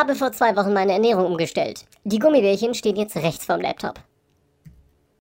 Habe vor zwei Wochen meine Ernährung umgestellt. Die Gummibärchen stehen jetzt rechts vorm Laptop.